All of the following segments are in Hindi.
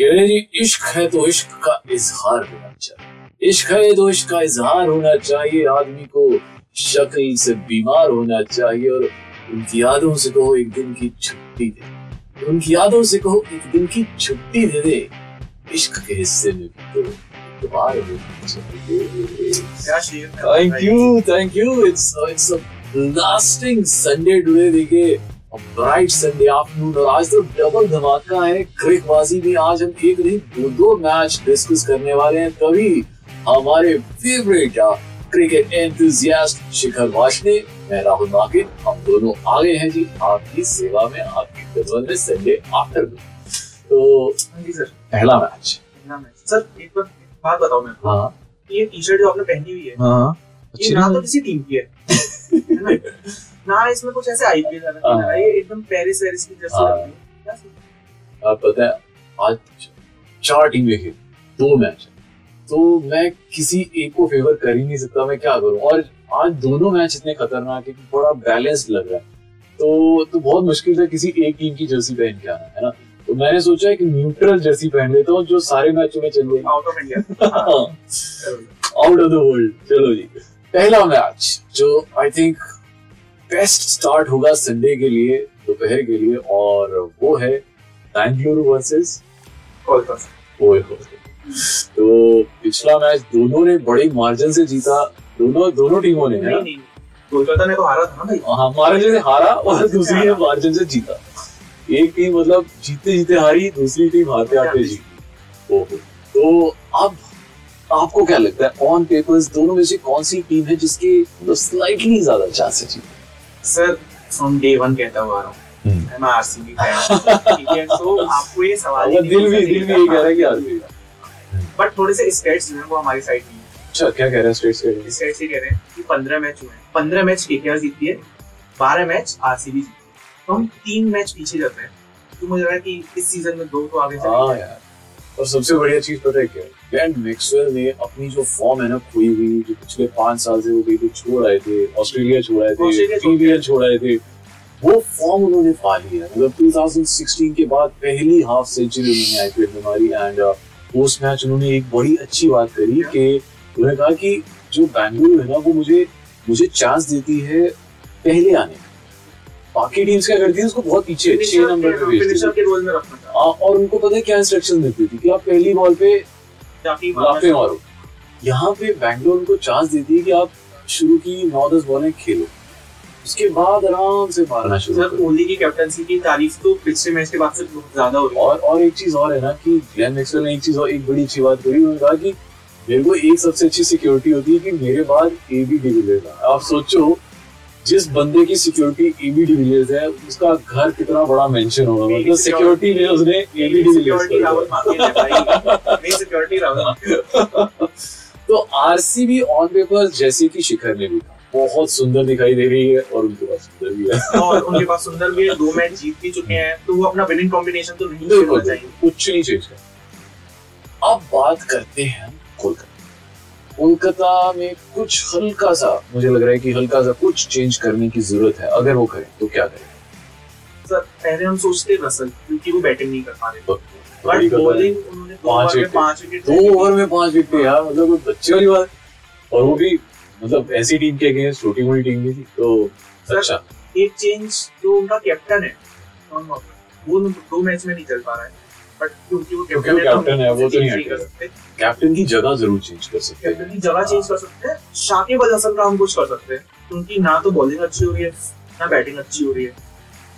कह रहे जी इश्क है तो इश्क का इजहार होना चाहिए। इश्क है तो इश्क का इजहार होना चाहिए। आदमी को शक्ल से बीमार होना चाहिए और उनकी यादों से कहो एक दिन की छुट्टी दे उनकी यादों से कहो एक दिन की छुट्टी दे दे। इश्क के हिस्से में भी तो thank you thank you it's it's a lasting Sunday today देखिए। ब्राइट संडे आफ्टरनून और आज तो डबल धमाका है। क्रिकबाजी में आज हम एक नहीं दो दो मैच डिस्कस करने वाले हैं। तभी हमारे favourite cricket enthusiast Shikhar Washne मैं राहुल माकिन हम दोनों आ गए हैं जी आपकी सेवा में आपकी खिदमत में संडे आफ्टरनून तो हाँ सर। पहला मैच सर एक बार बात बताओ मैं हाँ। ये टी शर्ट जो आपने पहनी हुई है हाँ। ये ना तो किसी टीम की है। ना? इसमें कुछ ऐसे आईपीएल हाँ। ये एकदम पेरिस वेरिस की जैसी हाँ। लग रही है आप पता है आज चार टीमें खेल दो मैच है। तो मैं किसी एक को फेवर कर ही नहीं सकता मैं क्या करूँ? और आज दोनों मैच इतने खतरनाक है कि बड़ा बैलेंस्ड लग रहा है। तो तो बहुत मुश्किल था किसी एक टीम की जर्सी पहन के आना है ना? तो मैंने सोचा एक न्यूट्रल जर्सी पहन लेता हूँ जो सारे मैचों में चल रही out of India out of the world चलो जी। पहला मैच जो आई थिंक बेस्ट स्टार्ट होगा संडे के लिए दोपहर के लिए और वो है बैंगलुरु वर्सेस तो पिछला मैच दोनों ने बड़ी मार्जिन से जीता। दोनों दोनों टीमों ने कोलकाता ने तो हारा था ना भाई। हाँ मार्जिन से हारा और दूसरी ने मार्जिन से जीता। एक टीम मतलब जीते जीते हारी दूसरी टीम हारते हारते जीती तो अब आपको क्या लगता है ऑन पेपर्स दोनों में से कौन सी टीम है जिसके मतलब स्लाइटली ज़्यादा चांस है जीतने सर फ्रॉम डे वन कहता हुआ रहा हूँ। हम्म। मैं आरसीबी ठीक है तो आपको ये सवाल दिल भी दिल भी यही कह रहा है कि आरसीबी बट थोड़े से स्टेट्स जो है वो हमारी साइड नहीं है। अच्छा क्या कह रहे हैं स्टेट्स के स्टेट्स ये कह रहे हैं कि पंद्रह मैच हुए हैं। पंद्रह मैच केकेआर जीती है बारह मैच आरसीबी जीती है। तो हम तीन मैच पीछे जाते हैं। तो मुझे लग रहा है कि इस सीज़न में दो तो आगे हाँ चलेंगे यार। और सबसे बढ़िया चीज़ पता है क्या है? मैक्सवेल ने अपनी जो फॉर्म है ना खोई हुई जो पिछले पाँच साल से वो कहीं पे छोड़ आए थे ऑस्ट्रेलिया छोड़ आए थे पीवीएल छोड़ आए थे वो फॉर्म उन्होंने पा लिया है मतलब 2016 के बाद पहली हाफ़ सेंचुरी उन्होंने आईपीएल में मारी एंड पोस्ट मैच उन्होंने एक बड़ी अच्छी बात करी कि उन्होंने कहा कि जो बैंगलोर है ना वो मुझे मुझे चांस देती है पहले आने बाकी टीम्स क्या करती है उसको बहुत पीछे छह नंबर पे भेजती है। के और उनको पता है क्या इंस्ट्रक्शन देती थी कि आप पहली बॉल पे लाफे मारो। यहाँ पे बैंगलोर उनको चांस देती है कि आप शुरू की नौ दस बॉलें खेलो। उसके बाद आराम से मारना शुरू सर कोहली की कैप्टनसी की तारीफ़ तो पिछले मैच के बाद से बहुत ज़्यादा हो रही है। और और एक चीज़ और है ना कि ग्लेन मैक्सवेल ने एक चीज़ और एक बड़ी अच्छी बात करी। उन्होंने कहा कि मेरे को एक सबसे अच्छी सिक्योरिटी होती है कि मेरे बाद ए बी डिविलियर्स है। आप सोचो जिस बंदे की सिक्योरिटी ए बी डिविलियर्स है उसका घर कितना बड़ा मेंशन होगा? मतलब सिक्योरिटी में उसने A B security Rahul de Villiers मेरी सिक्योरिटी राहुल तो आरसीबी ऑन पेपर जैसे कि शिखर ने भी बहुत सुंदर दिखाई दे रही है और उनके पास सुंदर भी है। और उनके पास सुंदर भी है। दो मैच जीत भी चुके हैं। तो वो अपना विनिंग कॉम्बिनेशन तो नहीं छोड़ना चाहिए कुछ नहीं चेंज कर अब बात करते हैं कोलकाता कोलकाता में कुछ हल्का सा मुझे लग रहा है कि हल्का सा कुछ चेंज करने की ज़रूरत है। अगर वो करें तो क्या करें? सर पहले हम सोचते रसल क्योंकि वो बैटिंग नहीं कर पा रहे। तो बट है। बॉलिंग उन्होंने दो पाँच ओवर में विकेट। पाँच विकेट दो ओवर में पाँच विकेट यार मतलब कोई बच्चे वाली बात। और वो भी मतलब ऐसी टीम के अगेंस्ट छोटी मोटी टीम भी थी तो अच्छा। एक चेंज जो उनका कैप्टन है वो दो मैच में नहीं चल पा रहा है। बट क्योंकि वो कैप्टन है तो कैप्टन वो तो नहीं नहीं कर सकते। कैप्टन की जगह ज़रूर चेंज कर सकते कैप्टन हैं की जगह चेंज कर सकते हैं। शाकिब अल हसन का हम कुछ कर सकते हैं। क्योंकि ना तो बॉलिंग अच्छी हो रही है ना बैटिंग अच्छी हो रही है।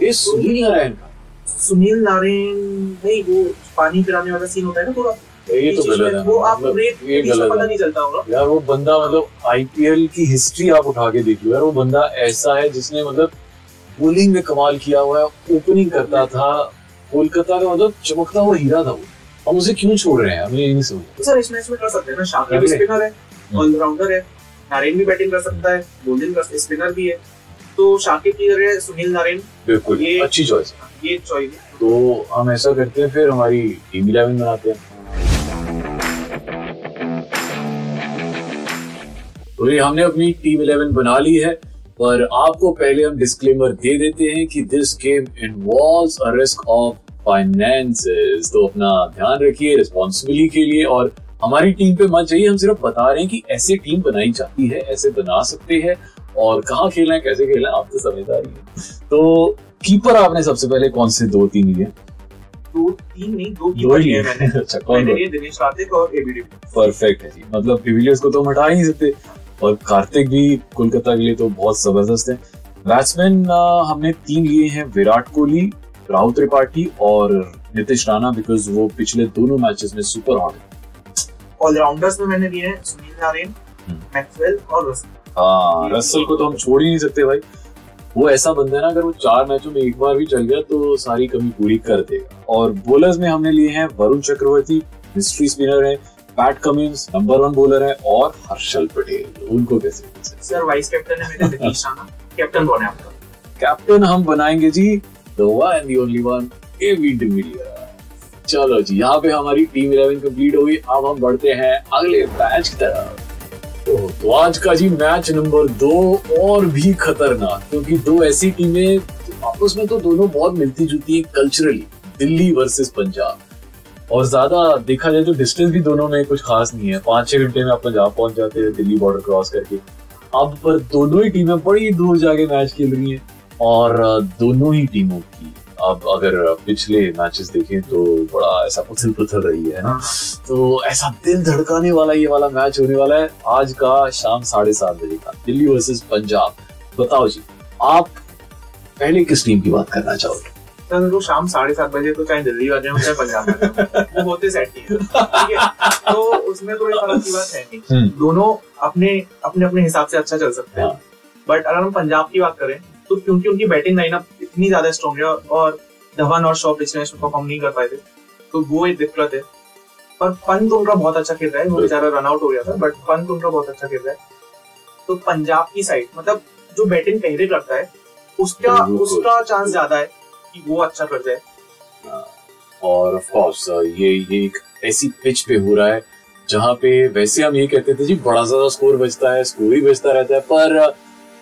ये सुनील नारायण का। सुनील नारायण नहीं वो पानी पिलाने वाला सीन होता है ना पूरा। ये तो गलत है। वो आप मतलब रेट ये गलत पता नहीं चलता होगा। यार वो बंदा मतलब आईपीएल की हिस्ट्री आप उठा के देख लो यार। वो बंदा ऐसा है जिसने मतलब बोलिंग में कमाल किया हुआ है ओपनिंग करता था कोलकाता का मतलब चमकता हुआ हीरा था वो हम उसे क्यों छोड़ रहे हैं हमें ये नहीं समझ सर इस मैच में कर सकते हैं ना शाकिब भी स्पिनर है ऑलराउंडर है नारेन भी बैटिंग कर सकता है बॉलिंग कर स्पिनर भी है तो शाकिब की जगह सुनील नारेन बिल्कुल ये- अच्छी चॉइस ये चॉइस है। तो हम ऐसा करते हैं फिर हमारी टीम इलेवन बनाते हैं। तो ये हमने अपनी टीम इलेवन बना ली है। पर आपको पहले हम डिस्क्लेमर दे देते हैं कि this game involves a risk of finances तो अपना ध्यान रखिए रिस्पॉन्सिबिलिटी के लिए और हमारी टीम पे मत जाइए हम सिर्फ़ बता रहे हैं कि ऐसे टीम बनाई जाती है ऐसे बना सकते हैं और कहाँ खेलना है कैसे खेलना है आप तो समझदार ही तो कीपर आपने सबसे पहले कौन से दो तीन लिए? दो तीन नहीं दो दो ही लिए मैंने। अच्छा कौन दिनेश कार्तिक और एबी परफेक्ट है जी। मतलब डिविलियर्स को तो हम हटा ही नहीं सकते। और कार्तिक भी कोलकाता के लिए तो बहुत ज़बरदस्त है। बैट्समैन हमने तीन लिए हैं विराट कोहली राहुल त्रिपाठी और नितिश राणा बिकॉज़ वो पिछले दोनों मैचेस में सुपर हॉट है। ऑलराउंडर्स में मैंने लिए हैं सुनील नारेन हम्म। मैक्सवेल और रसल। हाँ रसल को तो हम छोड़ ही नहीं सकते भाई। वो ऐसा बंदा है ना अगर वो चार मैचों में एक बार भी चल गया तो सारी कमी पूरी कर देगा। और बोलर्स में हमने लिए हैं वरुण चक्रवर्ती मिस्ट्री स्पिनर है। Pat Cummins number one bowler है और हर्षल पटेल उनको कैसे सर वाइस कैप्टन है मेरे दिनेश राणा कैप्टन कौन है आपका? कैप्टन हम बनाएँगे जी the one and the only one AB de Villiers चलो जी यहाँ पे हमारी टीम इलेवन कंप्लीट हो गई अब हम बढ़ते हैं अगले मैच की तरफ़। तो, तो आज का जी मैच नंबर दो और भी खतरनाक क्योंकि दो ऐसी टीमें आपस में तो दोनों बहुत मिलती जुलती है कल्चरली दिल्ली वर्सेस पंजाब। और ज़्यादा देखा जाए तो डिस्टेंस भी दोनों में कुछ खास नहीं है। पाँच छह घंटे में आप पंजाब पहुँच जाते हैं दिल्ली बॉर्डर क्रॉस करके। अब पर दोनों ही टीमें बड़ी दूर जाके मैच खेल रही हैं। और दोनों ही टीमों की अब अगर पिछले मैचेस देखें तो बड़ा ऐसा उथल पुथल रही है ना? तो ऐसा दिल धड़काने वाला ये वाला मैच होने वाला है। आज का शाम साढ़े सात बजे का दिल्ली वर्सेस पंजाब। बताओ जी आप पहले किस टीम की बात करना चाहोगे? वो शाम साढ़े सात बजे तो चाहे दिल्ली वाले हो चाहे पंजाब हो, वो होते सेट ही है। ठीक है? तो उसमें कोई फ़र्क की बात है नहीं। हम्म। दोनों अपने अपने अपने हिसाब से अच्छा चल सकते हैं। हाँ। बट अगर हम पंजाब की बात करें तो क्योंकि उनकी बैटिंग लाइनअप इतनी ज़्यादा स्ट्रॉन्ग है और धवन और शॉ पिछले मैच में परफॉर्म नहीं कर पाए थे तो वो एक दिक्कत है। पर पंत उनका बहुत अच्छा खेल रहा है। वो बेचारा रन आउट हो गया था बट पंत उनका बहुत अच्छा खेल रहा है। तो पंजाब की साइड मतलब जो बैटिंग पहले करता है उसका उसका चांस ज़्यादा है। कि वो अच्छा कर जाए। और ऑफ़ कोर्स ये ये एक ऐसी पिच पे हो रहा है, जहाँ पे वैसे हम ये कहते थे जी, बड़ा ज़्यादा स्कोर बचता है स्कोर ही बचता रहता है, पर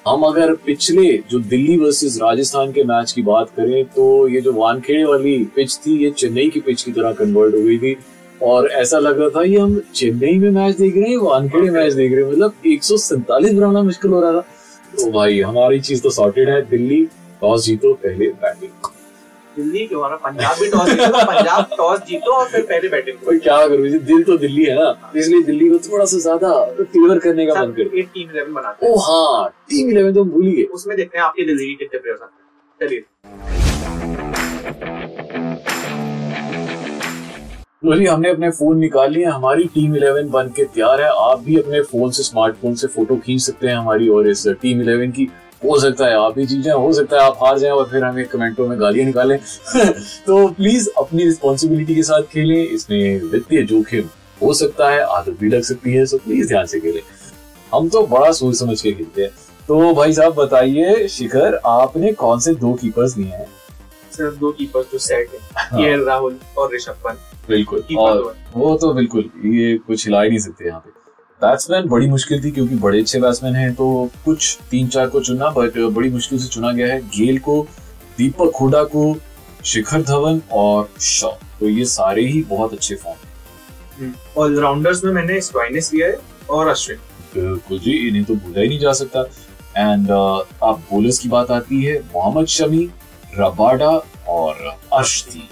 हम अगर पिछले जो दिल्ली वर्सेस राजस्थान के मैच की बात करें तो ये जो वानखेड़े वाली पिच थी, ये चेन्नई की पिच की तरह कन्वर्ट हो गई थी, और ऐसा लग रहा था ये हम चेन्नई में मैच देख रहे हैं, वानखेड़े मैच देख रहे हैं मतलब एक सौ सैंतालीस बनाना मुश्किल हो रहा था। तो भाई, हमारी चीज़ तो सॉर्टेड है, दिल्ली, टॉस जीतो, पहले बैटिंग दिल्ली क्यों रहा पंजाब भी टॉस जीतो तो पंजाब टॉस जीतो और फिर पहले बैटिंग कोई क्या करूँ जी दिल तो दिल्ली है ना इसलिए दिल्ली को थोड़ा सा ज़्यादा फेवर करने का मन करता टीम इलेवन बनाते हैं। ओ हाँ टीम इलेवन तो भूल गए उसमें देखते हैं आपके दिल्ली के कितने प्लेयर्स आते हैं। चलिए। हमने अपने फ़ोन निकाल लिए हमारी टीम इलेवन बन के तैयार है। आप भी अपने फ़ोन से स्मार्टफ़ोन से फ़ोटो खींच सकते हैं हमारी और इस टीम इलेवन की। हो सकता है आप भी जीत जाए हो सकता है आप हार जाएँ और फिर हमें कमेंटों में गालियाँ निकालें। तो प्लीज़ अपनी रिस्पॉन्सिबिलिटी के साथ खेलें इसमें वित्तीय जोखिम हो सकता है आदत भी लग सकती है सो प्लीज़ ध्यान से खेलें। हम तो बड़ा सोच समझ के खेलते हैं। तो भाई साहब बताइए शिखर आपने कौन से दो कीपर्स लिए हैं? सिर्फ़ दो कीपर्स जो सेट है। ये राहुल और ऋषभ पंत। बिल्कुल और वो तो बिल्कुल ये कुछ हिला ही नहीं सकते यहाँ पे। बैट्समैन बड़ी मुश्किल थी क्योंकि बड़े अच्छे बैट्समैन हैं तो कुछ तीन चार को चुना बट बड़ी मुश्किल से चुना गया है गेल को दीपक हुडा को शिखर धवन और शॉ। तो ये सारे ही बहुत अच्छे फॉर्म ऑलराउंडर्स में मैंने स्टॉइनिस लिया है और अश्विन। बिल्कुल जी इन्हें तो भूला ही नहीं जा सकता। एंड आप बोलर्स की बात आती है मोहम्मद शमी रबाडा और अर्शदीप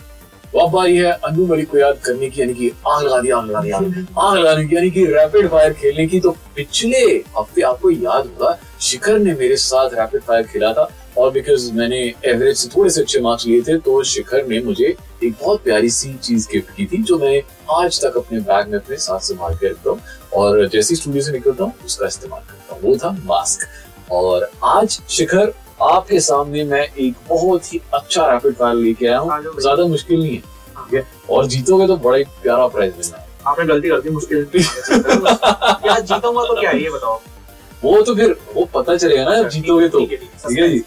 तो अब बारी है अनु मलिक को याद करने की, यानी कि आग लगा दी आग लगा दी आग लगाने की, यानी कि रैपिड फायर खेलने की। तो पिछले हफ़्ते आपको याद होगा, शिखर ने मेरे साथ रैपिड फायर खेला था। और बिकॉज़ मैंने एवरेज से थोड़े से अच्छे मार्क्स लिए थे तो शिखर ने मुझे एक बहुत प्यारी सी चीज़ गिफ्ट की थी, जो मैं आज तक अपने बैग में अपने साथ संभाल के रखता हूँ। और जैसे स्टूडियो से निकलता हूँ, उसका इस्तेमाल करता हूँ। वो था मास्क और आज शिखर आपके सामने मैं एक बहुत ही अच्छा रैपिड फायर लेके आया हूँ। ज़्यादा मुश्किल नहीं है ठीक है? और जीतोगे तो बड़ा ही प्यारा प्राइज मिलना है। आपने गलती कर दी मुश्किल यार जीतूँगा तो क्या ये बताओ। वो तो फिर वो पता चलेगा ना जब जीतोगे तो। ठीक है, है, है जी?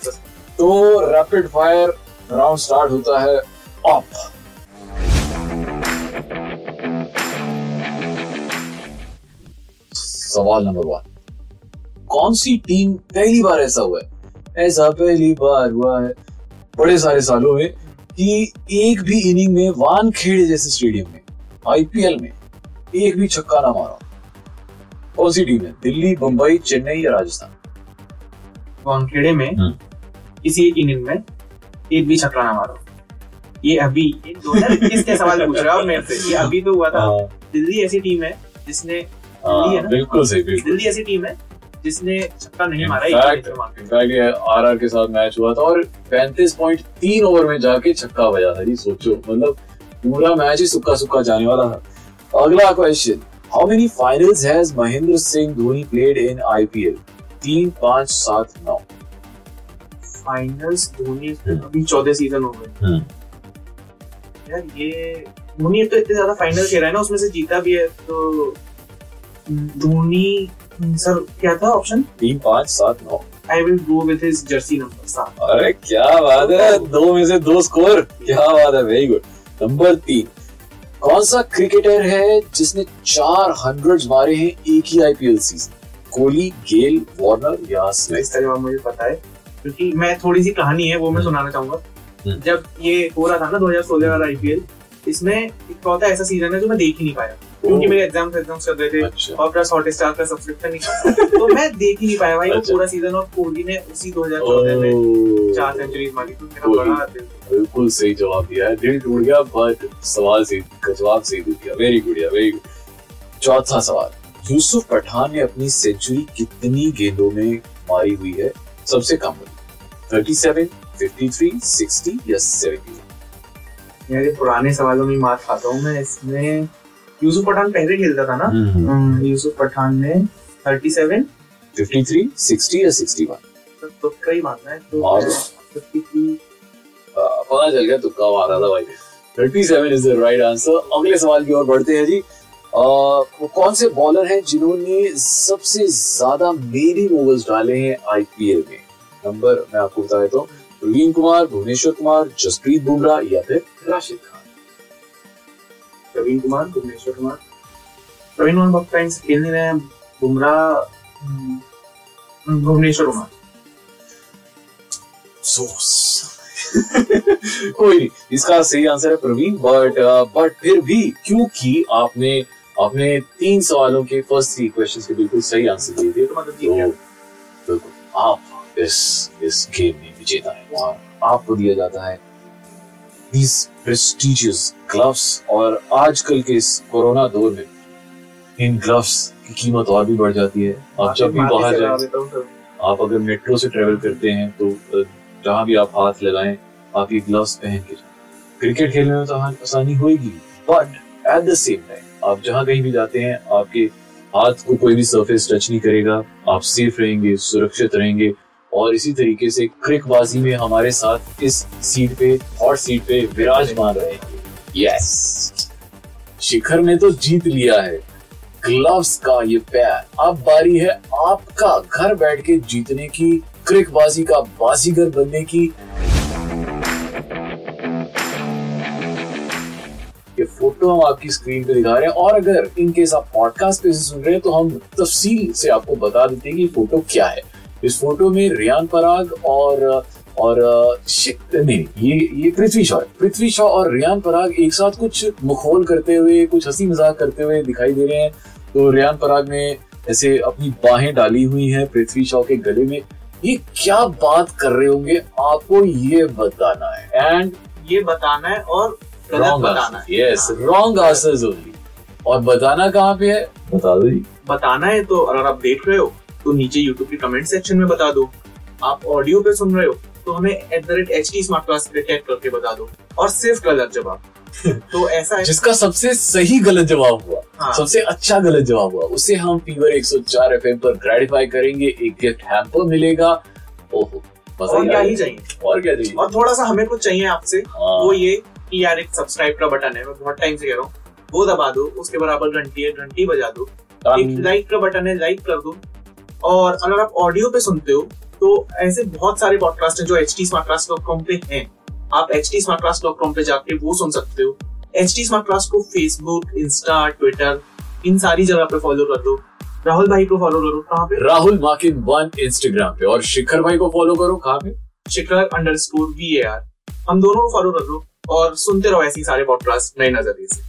तो रैपिड फायर राउंड स्टार्ट होता है अप सवाल नंबर वन कौन सी टीम पहली बार ऐसा हुआ है? ऐसा पहली बार हुआ है। बड़े सारे सालों में कि एक भी इनिंग में वानखेड़े जैसे स्टेडियम में आईपीएल में एक भी छक्का ना मारा। कौन सी टीम है? दिल्ली मुंबई चेन्नई या राजस्थान? वानखेड़े में हम्म। किसी एक इनिंग में एक भी छक्का ना मारो। ये अभी ये 2021 के सवाल पूछ रहे हो मेरे से ये अभी तो हुआ था। दिल्ली ऐसी टीम है जिसने हाँ, दिल्ली है ना? बिल्कुल सही बिल्कुल। दिल्ली ऐसी टीम है जिसने छक्का नहीं मारा इनफैक्ट ये आरआर के साथ मैच हुआ था और 35.3 ओवर में जाके छक्का बजा था। जी सोचो मतलब पूरा मैच ही सुक्का सुक्का जाने वाला था। अगला question how many finals has Mahendra Singh Dhoni played in IPL तीन पाँच सात नौ। फाइनल्स धोनी हम्म। अभी चौदह सीज़न हो गए। यार ये धोनी तो इतने ज़्यादा फाइनल खेला है ना उसमें से जीता भी है तो धोनी सर क्या था ऑप्शन तीन पाँच सात नौ। I will go with his jersey number सात। अरे क्या बात है? दो में से दो स्कोर क्या बात है? वेरी गुड नंबर तीन। कौन सा क्रिकेटर है जिसने चार हंड्रेड मारे हैं एक ही IPL season Kohli Gayle Warner या स्मिथ? इसका मुझे पता है क्योंकि मैं थोड़ी सी कहानी है वो मैं हम्म। सुनाना चाहूँगा। हम्म। जब ये हो रहा था ना 2016 वाला आईपीएल इसमें एक इकलौता ऐसा सीज़न है जो मैं देख ही नहीं पाया। क्योंकि मेरे एग्ज़ाम्स एग्ज़ाम्स चल रहे थे अच्छा। और प्लस हॉट स्टार का सब्सक्रिप्शन नहीं तो मैं देख ही नहीं पाया भाई। वो अच्छा। पूरा सीज़न और कोहली ने उसी 2014 में चार सेंचुरी मारी तो मेरा बड़ा बिल्कुल सही जवाब दिया है। दिल टूट गया बट सवाल सही का जवाब सही दे दिया। वेरी गुड या वेरी गुड चौथा सवाल। यूसुफ पठान ने अपनी सेंचुरी कितनी गेंदों में मारी हुई है? सबसे कम। वाली 37, 53, 60 या 70 यहाँ पुराने सवालों में मार खाता हूँ। मैं इसमें यूसुफ पठान पहले खेलता था ना? हम्म, हम्म। हाँ, यूसुफ पठान ने 37 53 60 या 61 तो तुक्का ही मारना है तो मार पता चल गया तुक्का मार रहा था भाई। 37 इज़ द राइट आंसर अगले सवाल की ओर बढ़ते हैं जी। वो कौन से बॉलर हैं जिन्होंने सबसे ज़्यादा मेरी ओवर्स डाले हैं आईपीएल में? नंबर मैं आपको बता देता हूँ। प्रवीण कुमार भुवनेश्वर कुमार जसप्रीत बुमराह या फिर राशिद खान। प्रवीण कुमार भुवनेश्वर कुमार। प्रवीण कुमार बहुत टाइम से खेल नहीं रहे हैं। बुमराह हम्म, भुवनेश्वर कुमार। कोई नहीं इसका सही आंसर है प्रवीण बट बट फिर भी क्योंकि आपने आपने तीन सवालों के फ़र्स्ट थ्री क्वेश्चंस के बिल्कुल सही आंसर दिए थे। तो मतलब तो बिल्कुल आप इस इस गेम में विजेता है और आपको दिया जाता है these prestigious gloves और आजकल के इस कोरोना दौर में इन ग्लव्स की कीमत और भी बढ़ जाती है आप जब भी बाहर जाए देता आप अगर मेट्रो से ट्रेवल करते हैं तो जहाँ भी आप हाथ लगाएँ आप ये ग्लव्स पहन के जाएँ। क्रिकेट खेलने में तो आसानी होगी but at the same time आप जहाँ कहीं भी जाते हैं आपके हाथ को कोई भी सरफेस टच नहीं करेगा आप सेफ़ रहेंगे सुरक्षित रहेंगे और इसी तरीके से क्रिकबाजी में हमारे साथ इस सीट पे हॉट सीट पे विराजमान रहेंगे। यस शिखर ने तो जीत लिया है। ग्लव्स का ये पैर। अब बारी है आपका घर बैठ के जीतने की, क्रिकबाजी का बाजीगर बनने की। ये फ़ोटो हम आपकी स्क्रीन पे दिखा रहे हैं और अगर इन केस आप पॉडकास्ट पे से सुन रहे हैं तो हम तफसील से आपको बता देते हैं कि फ़ोटो क्या है। इस फ़ोटो में रियान पराग और और शिक नहीं ये ये पृथ्वी शॉ है। पृथ्वी शॉ और रियान पराग एक साथ कुछ मुखोल करते हुए कुछ हँसी मज़ाक करते हुए दिखाई दे रहे हैं। तो रियान पराग ने ऐसे अपनी बाहें डाली हुई हैं पृथ्वी शॉ के गले में। ये क्या बात कर रहे होंगे? आपको ये बताना है। एंड ये बताना है और रॉन्ग बताना यस। रॉन्ग आंसर्स ओनली और बताना कहाँ पे है? बता दो जी। बताना है तो अगर आप देख रहे हो तो नीचे यूट्यूब के कमेंट सेक्शन में बता दो। आप ऑडियो पे सुन रहे हो तो हमें at the rate H T smart class पे टैग करके बता दो। और सिर्फ़ गलत जवाब। तो ऐसा है जिसका सबसे सही गलत जवाब हुआ हाँ। सबसे अच्छा गलत जवाब हुआ उसे हम फीवर 104 एफएम पर ग्रेटिफाई करेंगे एक गिफ्ट हैम्पर मिलेगा। ओहो और क्या ही चाहिए। और क्या चाहिए? और थोड़ा सा हमें कुछ चाहिए आपसे हाँ। वो ये कि यार एक सब्सक्राइब का बटन है मैं बहुत टाइम से कह रहा हूँ। वो दबा दो उसके बराबर घंटी है घंटी बजा दो। एक लाइक का बटन है लाइक कर दो। और अगर आप ऑडियो पे सुनते हो तो ऐसे बहुत सारे पॉडकास्ट हैं जो एच टी पे हैं। आप एच टी पे जाके वो सुन सकते हो। एच टी को फेसबुक इंस्टा ट्विटर इन सारी जगह पे फॉलो कर दो। राहुल भाई को फॉलो करो कहाँ पे? राहुल माकिन वन इंस्टाग्राम पे और शिखर भाई को फॉलो करो कहाँ पे? Shikhar underscore V A R हम दोनों को फॉलो कर लो और सुनते रहो ऐसे सारे पॉडकास्ट नए नज़रिए से।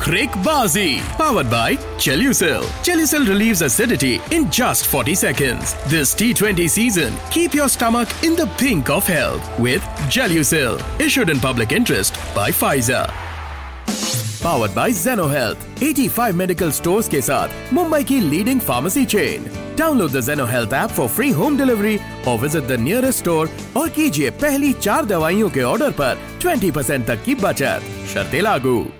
Crickbazi, powered by Chelucil. Chelucil relieves acidity in just 40 seconds. This T20 season, keep your stomach in the pink of health with Gelucil. Issued in public interest by Pfizer. Powered by Zeno Health. 85 medical stores के साथ मुंबई की leading pharmacy chain. Download the Zeno Health app for free home delivery or visit the nearest store और कीजिए पहली चार दवाइयों के ऑर्डर पर 20% तक की बचत शर्तें लागू